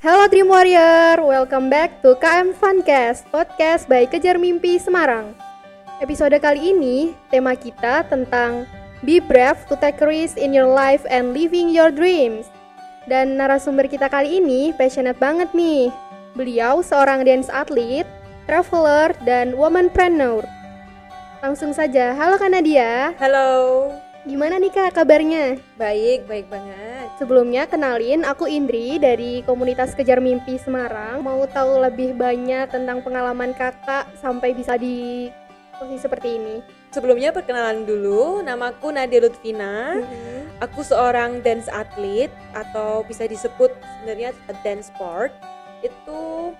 Halo Dream Warrior, welcome back to KM Funcast, podcast by Kejar Mimpi Semarang. Episode kali ini, tema kita tentang Be brave to take risks in your life and living your dreams. Dan narasumber kita kali ini passionate banget nih. Beliau seorang dance athlete, traveler, dan womanpreneur. Langsung saja, halo Kak Nadia. Halo, Gimana nih Kak kabarnya? baik, baik banget. Sebelumnya kenalin aku Indri dari komunitas Kejar Mimpi Semarang. Mau tahu lebih banyak tentang pengalaman kakak sampai bisa di posisi seperti ini. Sebelumnya perkenalan dulu, namaku Nadia Lutfina. Aku seorang dance athlete atau bisa disebut sebenarnya dance sport. Itu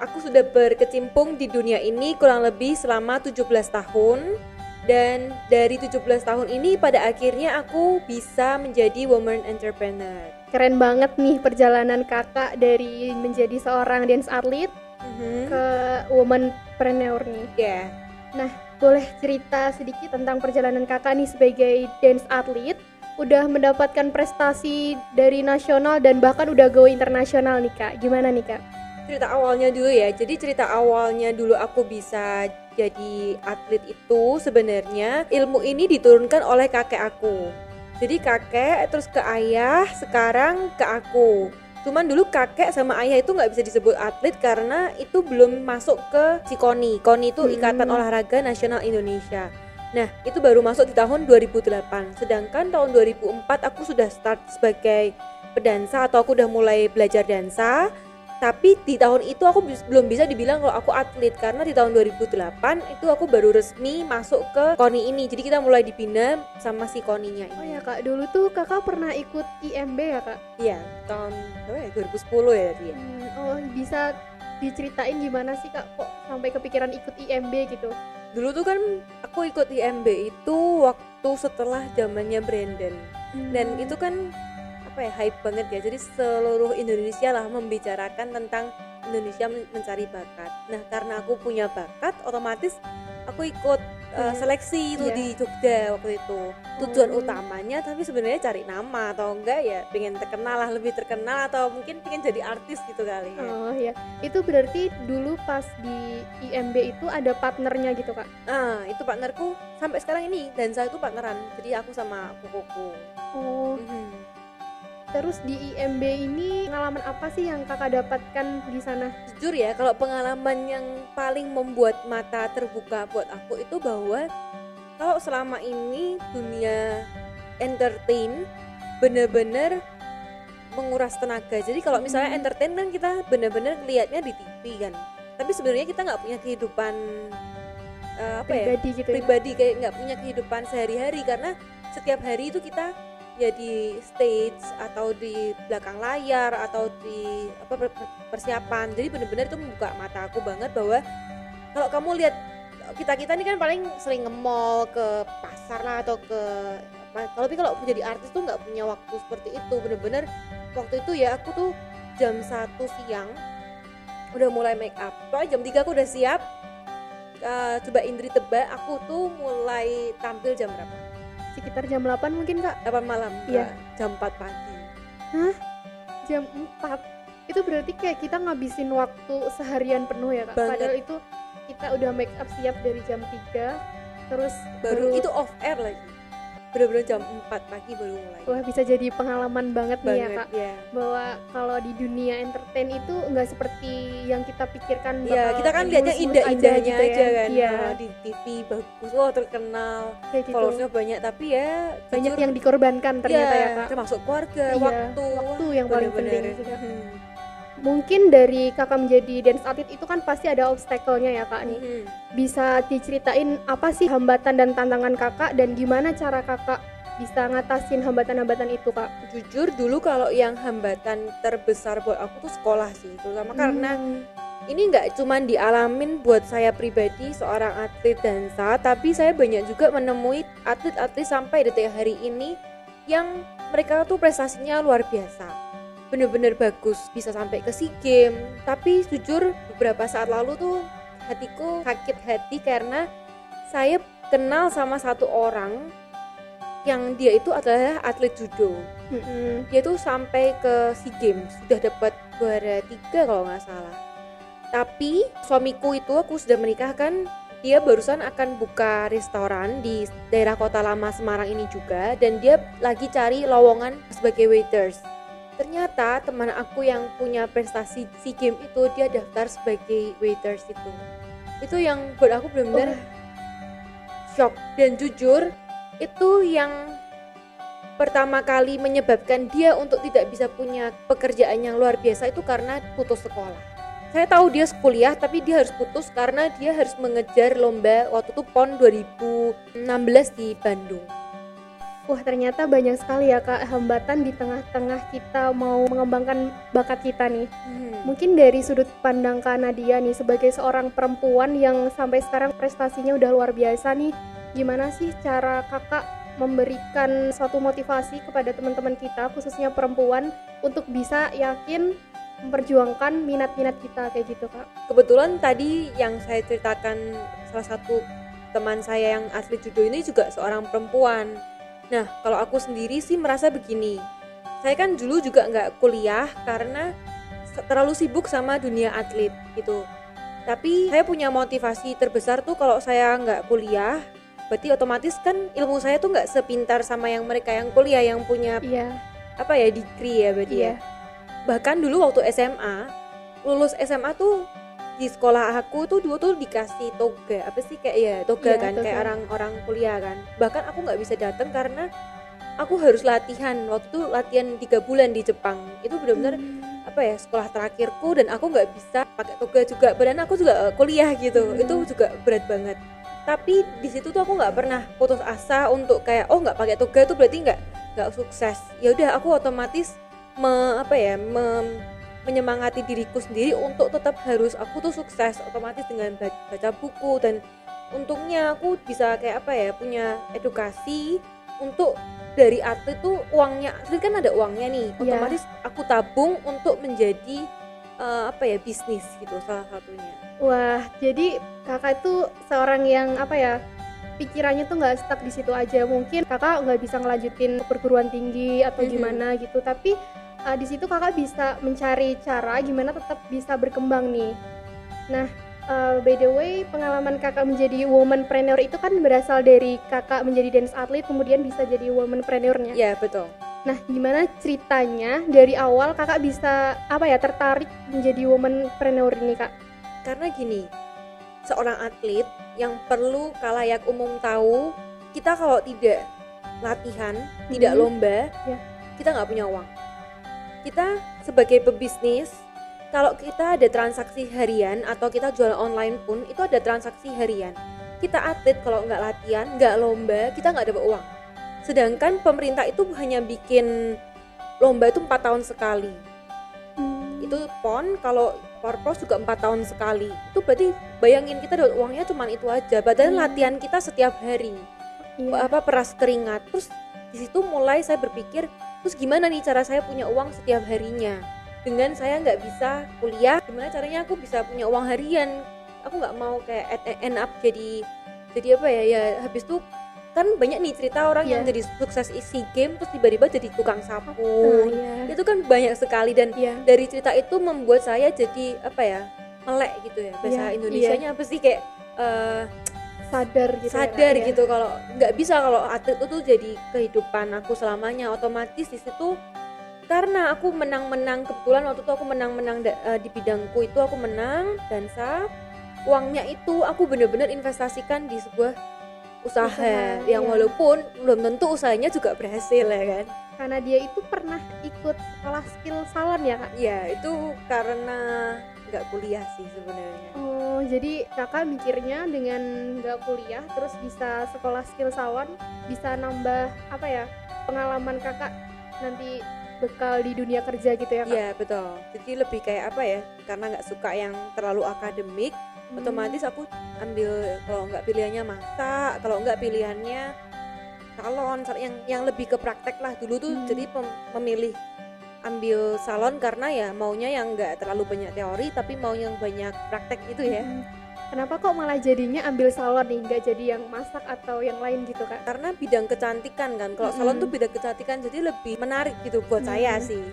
aku sudah berkecimpung di dunia ini kurang lebih selama 17 tahun. Dan dari 17 tahun ini pada akhirnya aku bisa menjadi woman entrepreneur. Keren banget nih perjalanan kakak dari menjadi seorang dance athlete Mhm. ke womanpreneur nih. Ya. Boleh cerita sedikit tentang perjalanan kakak nih sebagai dance athlete? Udah mendapatkan prestasi dari nasional dan bahkan udah go internasional nih kak. Gimana nih kak? Cerita awalnya dulu ya. Jadi cerita awalnya dulu aku bisa jadi atlet itu sebenarnya ilmu ini diturunkan oleh kakek aku. Jadi kakek terus ke ayah, sekarang ke aku. Cuman dulu kakek sama ayah itu nggak bisa disebut atlet karena itu belum masuk ke si KONI. KONI itu Hmm. Ikatan Olahraga Nasional Indonesia. Nah, itu baru masuk di tahun 2008. Sedangkan tahun 2004 aku sudah start sebagai pedansa atau aku udah mulai belajar dansa tapi di tahun itu aku belum bisa dibilang kalau aku atlet. Karena di tahun 2008 itu aku baru resmi masuk ke KONI ini. Jadi kita mulai dibina sama si KONInya Oh ini ya kak, dulu tuh kakak pernah ikut IMB ya kak? iya tahun berapa ya? 2010 ya tadi ya. Hmm, oh bisa diceritain gimana sih kak kok sampai kepikiran ikut IMB gitu? dulu tuh kan aku ikut IMB itu waktu setelah zamannya Brandon. Dan Hmm. itu kan apa ya hype banget ya jadi seluruh Indonesia lah membicarakan tentang Indonesia men- mencari bakat nah karena aku punya bakat otomatis aku ikut uh, Hmm. seleksi itu Iya. di Jogja waktu itu tujuan Oh. utamanya tapi sebenarnya cari nama atau enggak ya pengen terkenal lah lebih terkenal atau mungkin pengen jadi artis gitu kali ya Oh ya, itu berarti dulu pas di IMB itu ada partnernya gitu kak? nah itu partnerku sampai sekarang ini dan saya itu partneran jadi aku sama kokoku Oh, Mhm. Terus di IMB ini pengalaman apa sih yang kakak dapatkan di sana? jujur ya kalau pengalaman yang paling membuat mata terbuka buat aku itu bahwa kalau selama ini dunia entertain bener-bener menguras tenaga jadi kalau misalnya Hmm. entertain kan kita bener-bener lihatnya di TV kan tapi sebenarnya kita nggak punya kehidupan eh, apa ya Pribadi gitu ya? pribadi kayak nggak punya kehidupan sehari-hari karena setiap hari itu kita ya di stage atau di belakang layar atau di apa per- per- persiapan. Jadi bener-bener itu membuka mata aku banget bahwa kalau kamu lihat kita kita ini kan paling sering nge-mall ke pasar lah atau ke kalau tapi kalau jadi artis tuh nggak punya waktu seperti itu. Bener-bener waktu itu ya aku tuh jam satu siang udah mulai make up. Soalnya jam 3 aku udah siap Eh, coba Indri tebak aku tuh mulai tampil jam berapa Sekitar jam 8 mungkin kak? 8 malam Iya. Jam 4 pagi Jam 4 Itu berarti kayak kita ngabisin waktu seharian penuh ya kak? Banget. Padahal itu kita udah make up siap dari jam 3 Terus baru itu off air lagi bener-bener jam 4 pagi baru mulai. Wah bisa jadi pengalaman banget, nih ya banget kak. ya bahwa kalau di dunia entertain itu nggak seperti yang kita pikirkan bakal kita kan lihatnya indah-indahnya gitu ya. aja kan. Iya. Oh, di TV bagus, wah terkenal, kayak gitu. Followersnya banyak tapi ya banyak jujur, yang dikorbankan ternyata iya, ya kak. termasuk keluarga, Iya, waktu, waktu yang paling penting. Mhm. Mungkin dari kakak menjadi dance athlete itu kan pasti ada obstacle-nya ya kak nih. Mhm. bisa diceritain apa sih hambatan dan tantangan kakak dan gimana cara kakak bisa ngatasin hambatan-hambatan itu kak? Jujur dulu kalau yang hambatan terbesar buat aku tuh sekolah sih, terutama karena Hmm, ini nggak cuman dialamin buat saya pribadi seorang atlet dansa tapi saya banyak juga menemui atlet-atlet sampai detik hari ini yang mereka tuh prestasinya luar biasa bener-bener bagus bisa sampai ke SEA Games. Tapi jujur beberapa saat lalu tuh hatiku sakit hati karena saya kenal sama satu orang yang dia itu adalah atlet judo. Mm-mm. dia tuh sampai ke SEA Games sudah dapat juara tiga kalau nggak salah. Tapi suamiku itu aku sudah menikah kan dia barusan akan buka restoran di daerah kota lama Semarang ini juga dan dia lagi cari lowongan sebagai waiters ternyata teman aku yang punya prestasi SEA Games itu dia daftar sebagai waiters itu. Itu yang buat aku benar-benar Oh. shock. Dan jujur itu yang pertama kali menyebabkan dia untuk tidak bisa punya pekerjaan yang luar biasa itu karena putus sekolah. Saya tahu dia kuliah tapi dia harus putus karena dia harus mengejar lomba waktu itu PON 2016 di Bandung Wah ternyata banyak sekali ya kak hambatan di tengah-tengah kita mau mengembangkan bakat kita nih. Mungkin dari sudut pandang Kak Nadia nih sebagai seorang perempuan yang sampai sekarang prestasinya udah luar biasa nih. Gimana sih cara kakak memberikan suatu motivasi kepada teman-teman kita khususnya perempuan untuk bisa yakin memperjuangkan minat-minat kita kayak gitu kak. kebetulan tadi yang saya ceritakan salah satu teman saya yang atlet judo ini juga seorang perempuan nah kalau aku sendiri sih merasa begini. Saya kan dulu juga nggak kuliah karena terlalu sibuk sama dunia atlet gitu. Tapi saya punya motivasi terbesar tuh kalau saya nggak kuliah berarti otomatis kan ilmu saya tuh nggak sepintar sama yang mereka yang kuliah yang punya Iya, apa ya degree ya berarti ya. Iya. bahkan dulu waktu SMA lulus SMA tuh di sekolah aku tuh dulu tuh dikasih toga apa sih kayak ya toga Iya, kan kayak toga. orang-orang kuliah kan. Bahkan aku nggak bisa datang karena aku harus latihan. Waktu itu latihan tiga bulan di Jepang. Itu benar-benar Hmm. apa ya sekolah terakhirku dan aku nggak bisa pakai toga juga. Badan aku juga eh, kuliah gitu. Hmm. itu juga berat banget. Tapi di situ tuh aku nggak pernah putus asa untuk kayak oh nggak pakai toga tuh berarti nggak nggak sukses. Ya udah aku otomatis me, apa ya mem- menyemangati diriku sendiri untuk tetap harus aku tuh sukses otomatis dengan ba- baca buku dan untungnya aku bisa kayak apa ya punya edukasi untuk dari atlet tuh uangnya atlet kan ada uangnya nih Iya. otomatis aku tabung untuk menjadi eh, apa ya bisnis gitu salah satunya Wah, jadi kakak itu seorang yang apa ya? Pikirannya tuh nggak stuck di situ aja. Mungkin kakak nggak bisa ngelanjutin perguruan tinggi atau Mhm. gimana gitu. Tapi uh, di situ kakak bisa mencari cara gimana tetap bisa berkembang nih. Nah, uh, by the way, pengalaman kakak menjadi womanpreneur itu kan berasal dari kakak menjadi dance athlete kemudian bisa jadi womanpreneurnya. ya betul Nah, gimana ceritanya dari awal kakak bisa apa ya tertarik menjadi womanpreneur ini kak? karena gini seorang atlet yang perlu kalayak umum tahu kita kalau tidak latihan tidak Mhm. lomba Ya. kita nggak punya uang kita sebagai pebisnis kalau kita ada transaksi harian atau kita jual online pun itu ada transaksi harian. Kita atlet kalau nggak latihan nggak lomba kita nggak dapat uang. Sedangkan pemerintah itu hanya bikin lomba itu empat tahun sekali. Itu pon kalau Porpros juga empat tahun sekali. Itu berarti bayangin kita dapat uangnya cuma itu aja. Padahal Hmm. latihan kita setiap hari. Iya. apa peras keringat. Terus di situ mulai saya berpikir terus gimana nih cara saya punya uang setiap harinya dengan saya nggak bisa kuliah gimana caranya aku bisa punya uang harian aku nggak mau kayak end- up jadi jadi apa ya ya habis itu kan banyak nih cerita orang yang Iya. jadi sukses isi game terus tiba-tiba jadi tukang sapu iya. itu kan banyak sekali dan Iya. dari cerita itu membuat saya jadi apa ya melek gitu ya bahasa Iya, Indonesianya apa sih kayak eh, sadar gitu ya, sadar ya. gitu kalau nggak bisa kalau atlet itu tuh jadi kehidupan aku selamanya otomatis di situ karena aku menang-menang kebetulan waktu itu aku menang-menang eh, di bidangku itu aku menang dansa uangnya itu aku bener-bener investasikan di sebuah usaha, Usaha, yang iya. walaupun belum tentu usahanya juga berhasil ya kan karena dia itu pernah ikut sekolah skill salon ya kak ya itu karena nggak kuliah sih sebenarnya oh jadi kakak mikirnya dengan nggak kuliah terus bisa sekolah skill salon bisa nambah apa ya pengalaman kakak nanti bekal di dunia kerja gitu ya kak Iya betul. Jadi lebih kayak apa ya? Karena nggak suka yang terlalu akademik, Hmm. otomatis aku ambil kalau nggak pilihannya masak, kalau nggak pilihannya salon sal- yang yang lebih ke praktek lah dulu tuh. Hmm. Jadi pem- memilih ambil salon karena ya maunya yang nggak terlalu banyak teori tapi mau yang banyak praktek itu ya. Hmm. kenapa kok malah jadinya ambil salon nih nggak jadi yang masak atau yang lain gitu kak Karena bidang kecantikan kan. Kalau salon Mm-mm. tuh bidang kecantikan jadi lebih menarik gitu buat saya Hmm. sih.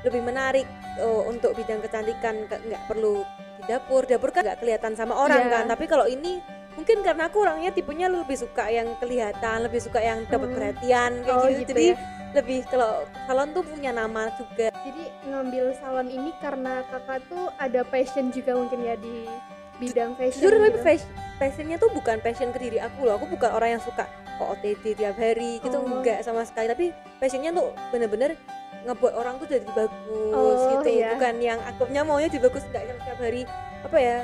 lebih menarik uh, untuk bidang kecantikan Ke- nggak perlu di dapur dapur kan nggak kelihatan sama orang Iya. kan tapi kalau ini mungkin karena aku orangnya tipenya lebih suka yang kelihatan lebih suka yang dapat Hmm. perhatian kayak Oh, gitu, gitu jadi ya. Lebih kalau salon tuh punya nama juga Jadi ngambil salon ini karena kakak tuh ada passion juga mungkin ya di bidang fashion. jujur tapi gitu. fashion, passionnya tuh bukan passion ke diri aku loh aku bukan orang yang suka kok OTT tiap hari gitu Oh. enggak sama sekali tapi passionnya tuh bener-bener ngebuat orang tuh jadi bagus Oh, gitu iya. bukan yang akunya maunya jadi bagus enggak yang tiap hari apa ya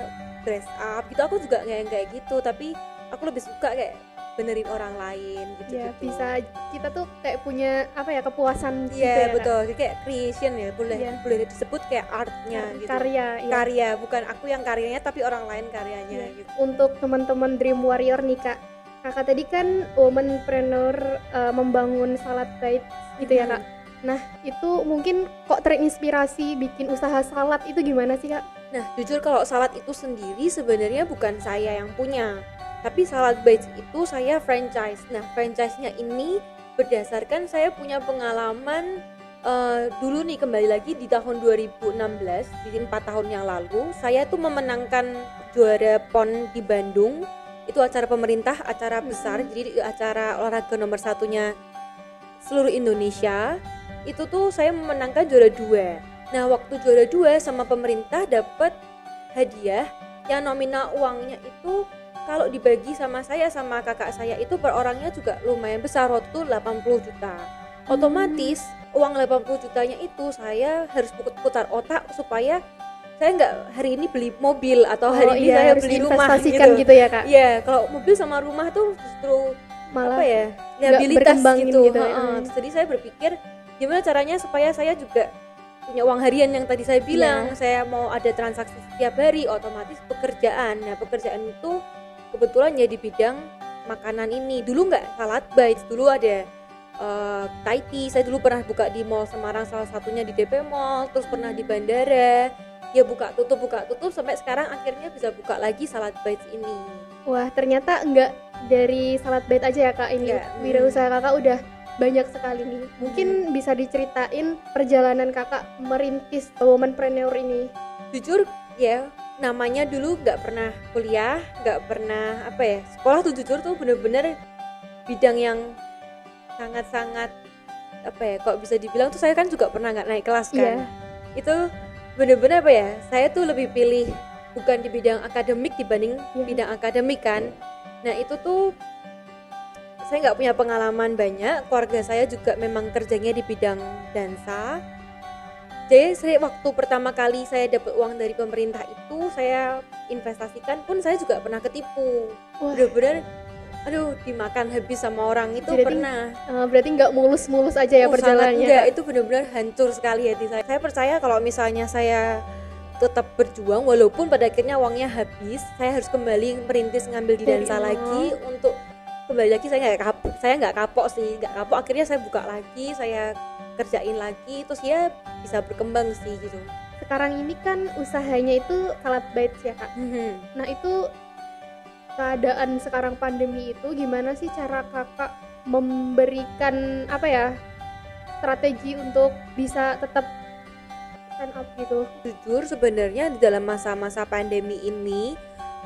dress up gitu aku juga kayak kayak gitu tapi aku lebih suka kayak benerin orang lain gitu ya bisa kita tuh kayak punya apa ya kepuasan gitu iya ya, betul. Jadi kayak creation ya boleh Iya. boleh disebut kayak artnya Kar- gitu. karya iya. karya bukan aku yang karyanya tapi orang lain karyanya Iya. gitu. Untuk teman-teman Dream Warrior nih kak. Kakak tadi kan womanpreneur uh, membangun salad bite gitu ya Hmm. kak? Nah itu mungkin kok terinspirasi bikin usaha salad itu gimana sih kak? Nah, jujur kalau salad itu sendiri sebenarnya bukan saya yang punya, tapi Salad Bites itu saya franchise. Nah, franchise-nya ini berdasarkan saya punya pengalaman eh, dulu nih kembali lagi di tahun 2016, di empat tahun yang lalu, saya tuh memenangkan juara PON di Bandung. Itu acara pemerintah, acara besar, Mhm. jadi acara olahraga nomor satunya seluruh Indonesia. Itu tuh saya memenangkan juara dua. Nah, waktu juara dua sama pemerintah dapat hadiah yang nominal uangnya itu kalau dibagi sama saya sama kakak saya itu per orangnya juga lumayan besar waktu itu 80 juta. Otomatis uang 80 jutanya itu saya harus put- putar otak supaya saya nggak hari ini beli mobil atau hari ini iya, saya harus beli rumah gitu. gitu ya kak Iya, kalau mobil sama rumah tuh justru malah apa ya liabilitas gitu, gitu ya. Hmm. Jadi saya berpikir gimana caranya supaya saya juga punya uang harian yang tadi saya bilang Iya. saya mau ada transaksi setiap hari otomatis pekerjaan nah pekerjaan itu kebetulan ya di bidang makanan ini. Dulu nggak salad bites. Dulu ada eh Thai tea. Saya dulu pernah buka di mall Semarang salah satunya di DP Mall terus pernah di bandara. Ya buka tutup buka tutup. Sampai sekarang akhirnya bisa buka lagi salad bites ini. Wah ternyata enggak dari salad bite aja ya kak ini hmm. wirausaha kakak udah banyak sekali nih. Mungkin bisa diceritain perjalanan kakak merintis womanpreneur ini. Jujur ya namanya dulu nggak pernah kuliah nggak pernah apa ya sekolah tuh jujur tuh bener-bener bidang yang sangat-sangat apa ya kok bisa dibilang tuh saya kan juga pernah nggak naik kelas kan Iya. itu bener-bener apa ya saya tuh lebih pilih bukan di bidang akademik dibanding Iya. bidang akademik kan nah itu tuh saya nggak punya pengalaman banyak keluarga saya juga memang kerjanya di bidang dansa jadi saya waktu pertama kali saya dapat uang dari pemerintah itu saya investasikan pun saya juga pernah ketipu bener-bener aduh dimakan habis sama orang itu Jadi- pernah Eh, berarti nggak mulus-mulus aja ya Oh, perjalanannya enggak, itu benar-benar hancur sekali hati saya. Saya percaya kalau misalnya saya tetap berjuang walaupun pada akhirnya uangnya habis, saya harus kembali merintis ngambil di dansa nol. lagi untuk kembali lagi saya nggak kapok, saya nggak kapok sih, nggak kapok. Akhirnya saya buka lagi, saya kerjain lagi, terus ya bisa berkembang sih gitu. sekarang ini kan usahanya itu salad bites ya kak Mhm. nah itu keadaan sekarang pandemi itu gimana sih cara kakak memberikan apa ya strategi untuk bisa tetap stand up gitu jujur sebenarnya di dalam masa-masa pandemi ini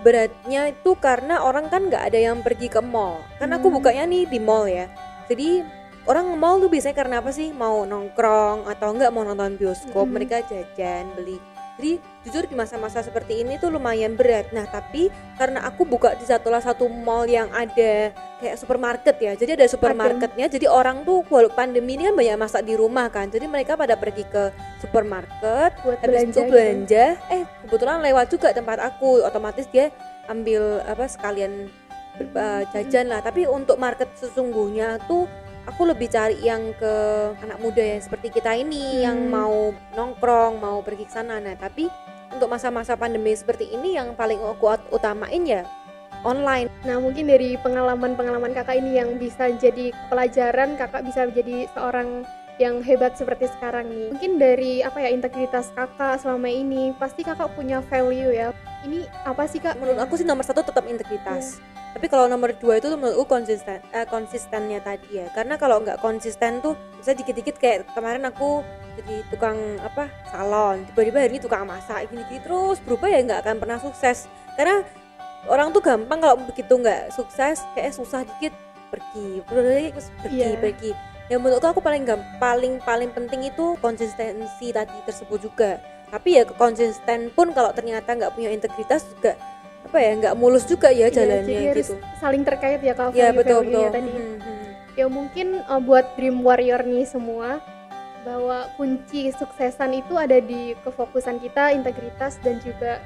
beratnya itu karena orang kan nggak ada yang pergi ke mall kan aku Hmm. bukanya nih di mall ya jadi orang mall tuh biasanya karena apa sih? Mau nongkrong atau enggak mau nonton bioskop Hmm. mereka jajan beli. Jadi jujur di masa-masa seperti ini tuh lumayan berat. Nah tapi karena aku buka di satu satu mall yang ada kayak supermarket ya jadi ada supermarketnya jadi orang tuh walau pandemi ini kan banyak masak di rumah kan jadi mereka pada pergi ke supermarket buat habis belanja itu belanja. Eh kebetulan lewat juga tempat aku otomatis dia ambil apa sekalian uh, jajan lah. Tapi untuk market sesungguhnya tuh aku lebih cari yang ke anak muda ya seperti kita ini yang Hmm. mau nongkrong mau pergi ke sana nah tapi untuk masa-masa pandemi seperti ini yang paling aku ut- utamain ya online Nah mungkin dari pengalaman-pengalaman kakak ini yang bisa jadi pelajaran kakak bisa menjadi seorang yang hebat seperti sekarang nih. Mungkin dari apa ya integritas kakak selama ini pasti kakak punya value ya. Ini apa sih kak? menurut aku sih nomor satu tetap integritas tapi kalau nomor dua itu menurutku konsisten eh, konsistennya tadi ya karena kalau nggak konsisten tuh bisa dikit-dikit kayak kemarin aku jadi tukang apa salon tiba-tiba hari ini tukang masak gini-gini terus berubah ya nggak akan pernah sukses karena orang tuh gampang kalau begitu nggak sukses kayak susah dikit pergi pergi Iya. pergi ya menurutku aku paling paling paling penting itu konsistensi tadi tersebut juga. Tapi ya konsisten pun kalau ternyata nggak punya integritas juga apa ya nggak mulus juga ya Iya, jalannya jadi harus gitu. saling terkait ya kalau ya betul betul. tadi. Hmm, hmm. ya mungkin uh, buat dream warrior nih semua bahwa kunci suksesan itu ada di kefokusan kita integritas dan juga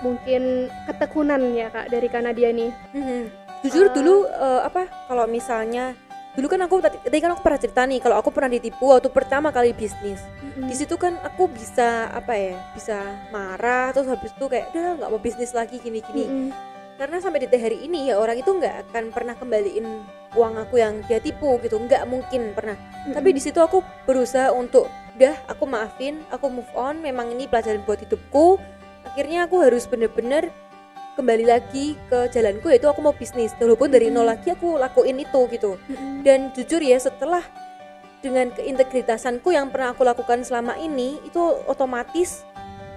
mungkin ketekunan ya kak dari Kanadia nih. Mhm. Jujur Eh, dulu eh, apa kalau misalnya dulu kan aku tadi, tadi kan aku pernah cerita nih kalau aku pernah ditipu waktu pertama kali bisnis. Di situ kan aku bisa apa ya? Bisa marah terus habis itu kayak udah nggak mau bisnis lagi gini-gini. Mm-mm. Karena sampai detik hari ini ya orang itu nggak akan pernah kembaliin uang aku yang dia tipu gitu. nggak mungkin pernah. Tapi di situ aku berusaha untuk udah aku maafin, aku move on. Memang ini pelajaran buat hidupku. Akhirnya aku harus bener-bener kembali lagi ke jalanku yaitu aku mau bisnis. Walaupun dari nol lagi aku lakuin itu gitu. Dan jujur ya setelah dengan keintegritasanku yang pernah aku lakukan selama ini itu otomatis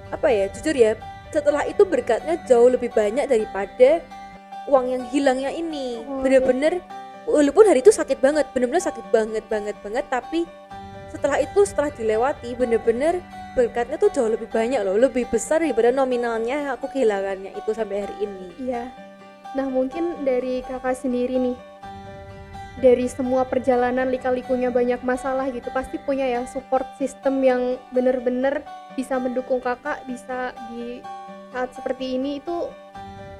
apa ya jujur ya setelah itu berkatnya jauh lebih banyak daripada uang yang hilangnya ini Oh, bener-bener walaupun hari itu sakit banget bener-bener sakit banget banget banget tapi setelah itu setelah dilewati bener-bener berkatnya tuh jauh lebih banyak loh lebih besar daripada nominalnya aku kehilangannya itu sampai hari ini Iya. Nah mungkin dari kakak sendiri nih, dari semua perjalanan lika-likunya banyak masalah gitu, pasti punya ya support system yang bener-bener bisa mendukung kakak, bisa di saat seperti ini itu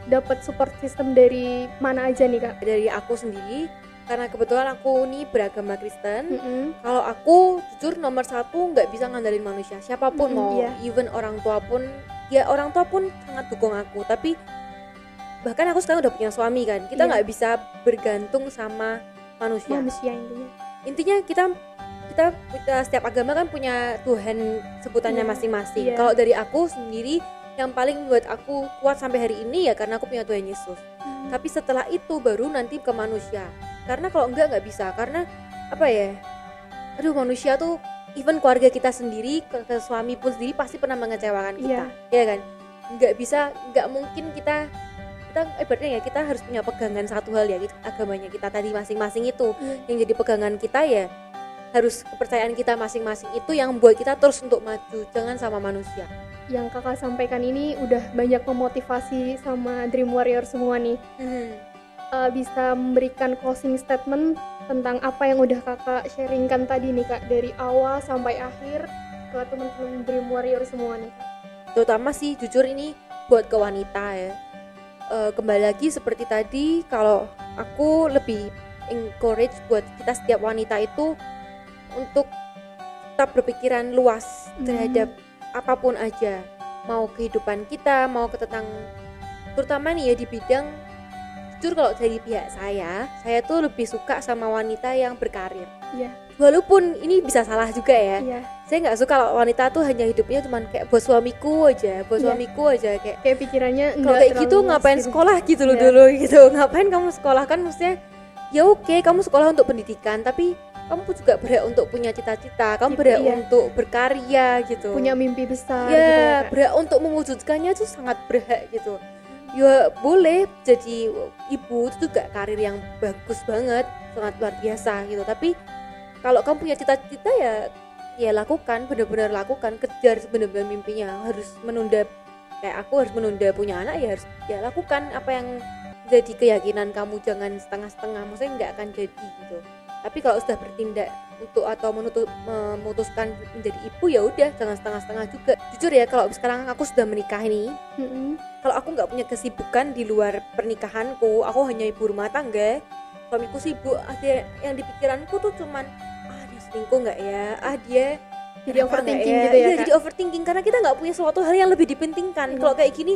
dapat support system dari mana aja nih kak? dari aku sendiri karena kebetulan aku nih beragama Kristen Mm-mm. kalau aku jujur nomor satu nggak bisa ngandalin manusia siapa pun Mm-mm, mau iya. even orang tua pun ya orang tua pun sangat dukung aku tapi bahkan aku sekarang udah punya suami kan kita Iya. nggak bisa bergantung sama manusia Manusia intinya. intinya kita kita kita setiap agama kan punya Tuhan sebutannya Iya, masing-masing iya. kalau dari aku sendiri yang paling membuat aku kuat sampai hari ini ya karena aku punya Tuhan Yesus. Tapi setelah itu baru nanti ke manusia. Karena kalau enggak nggak bisa. Karena apa ya aduh manusia tuh even keluarga kita sendiri ke, ke suami pun sendiri pasti pernah mengecewakan kita. Ya kan? Nggak bisa nggak mungkin kita kita ibaratnya ya kita harus punya pegangan satu hal ya gitu, agamanya kita tadi masing-masing itu. Iya. yang jadi pegangan kita ya harus kepercayaan kita masing-masing itu yang buat kita terus untuk maju. Jangan sama manusia yang kakak sampaikan ini udah banyak memotivasi sama Dream Warrior semua nih. uh, bisa memberikan closing statement tentang apa yang udah kakak sharingkan tadi nih kak dari awal sampai akhir ke teman-teman Dream Warrior semua nih kak. terutama sih jujur ini buat ke wanita ya Eh, kembali lagi seperti tadi kalau aku lebih encourage buat kita setiap wanita itu untuk tetap berpikiran luas Hmm. Apa pun aja mau kehidupan kita mau ke tentang terutama nih ya di bidang jujur kalau dari pihak saya saya tuh lebih suka sama wanita yang berkarir Iya. walaupun ini bisa salah juga ya Iya. saya nggak suka kalau wanita tuh hanya hidupnya cuman kayak buat suamiku aja buat Iya. suamiku aja kayak Kayak pikirannya kalau kayak gitu ngapain sekolah gitu loh Iya. dulu gitu ngapain kamu sekolah kan maksudnya ya oke kamu sekolah untuk pendidikan tapi kamu juga berhak untuk punya cita-cita kamu Gitu, berhak iya. untuk berkarya gitu. Punya mimpi besar ya gitu ya kak. berhak untuk mewujudkannya tuh sangat berhak gitu. Ya boleh jadi ibu itu juga karir yang bagus banget sangat luar biasa gitu. Tapi kalau kamu punya cita-cita ya ya lakukan benar-benar lakukan kejar benar-benar mimpinya. Harus menunda kayak aku harus menunda punya anak ya harus ya lakukan apa yang jadi keyakinan kamu jangan setengah-setengah. Maksudnya nggak akan jadi gitu tapi kalau sudah bertindak untuk atau menutup memutuskan menjadi ibu ya udah jangan setengah-setengah juga jujur ya kalau sekarang aku sudah menikah nih Mm-mm. kalau aku nggak punya kesibukan di luar pernikahanku aku hanya ibu rumah tangga suamiku sibuk ada yang di pikiranku tuh cuman ah dia selingkuh nggak ya ah dia Jadi overthinking gitu ya, Kak? jadi overthinking karena kita nggak punya suatu hal yang lebih dipentingkan Iya. kalau kayak gini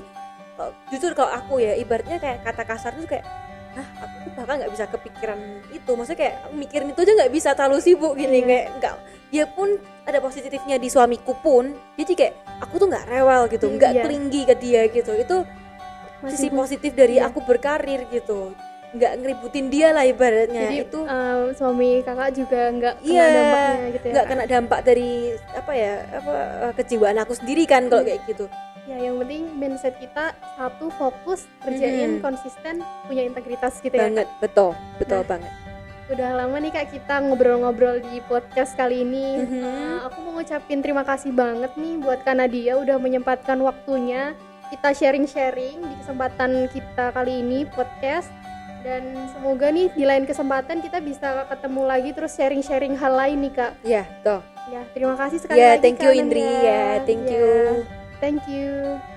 jujur kalau aku ya ibaratnya kayak kata kasar tuh kayak tuh bahkan nggak bisa kepikiran itu maksudnya kayak mikirin itu aja nggak bisa terlalu sibuk gini Iya. kayak nggak dia pun ada positifnya di suamiku pun jadi kayak aku tuh nggak rewel gitu Hmm, nggak iya. clingy ke dia gitu itu Masih sisi positif dari iya. aku berkarir gitu nggak ngeributin dia lah ibaratnya Jadi itu eh, suami kakak juga nggak kena Iya, dampaknya gitu ya. nggak kena dampak dari apa ya apa eh, kejiwaan aku sendiri kan kalau kayak gitu Ya yang penting mindset kita satu fokus kerjain Mhm. konsisten punya integritas gitu ya. banget betul betul Nah. banget Udah lama nih kak kita ngobrol-ngobrol di podcast kali ini. Mhm. Eh, aku mau ngucapin terima kasih banget nih buat Kak Nadia udah menyempatkan waktunya kita sharing-sharing di kesempatan kita kali ini podcast dan semoga nih di lain kesempatan kita bisa ketemu lagi terus sharing-sharing hal lain nih kak. ya toh Ya terima kasih sekali ya lagi thank Kak you Indri ya thank Ya, you Thank you.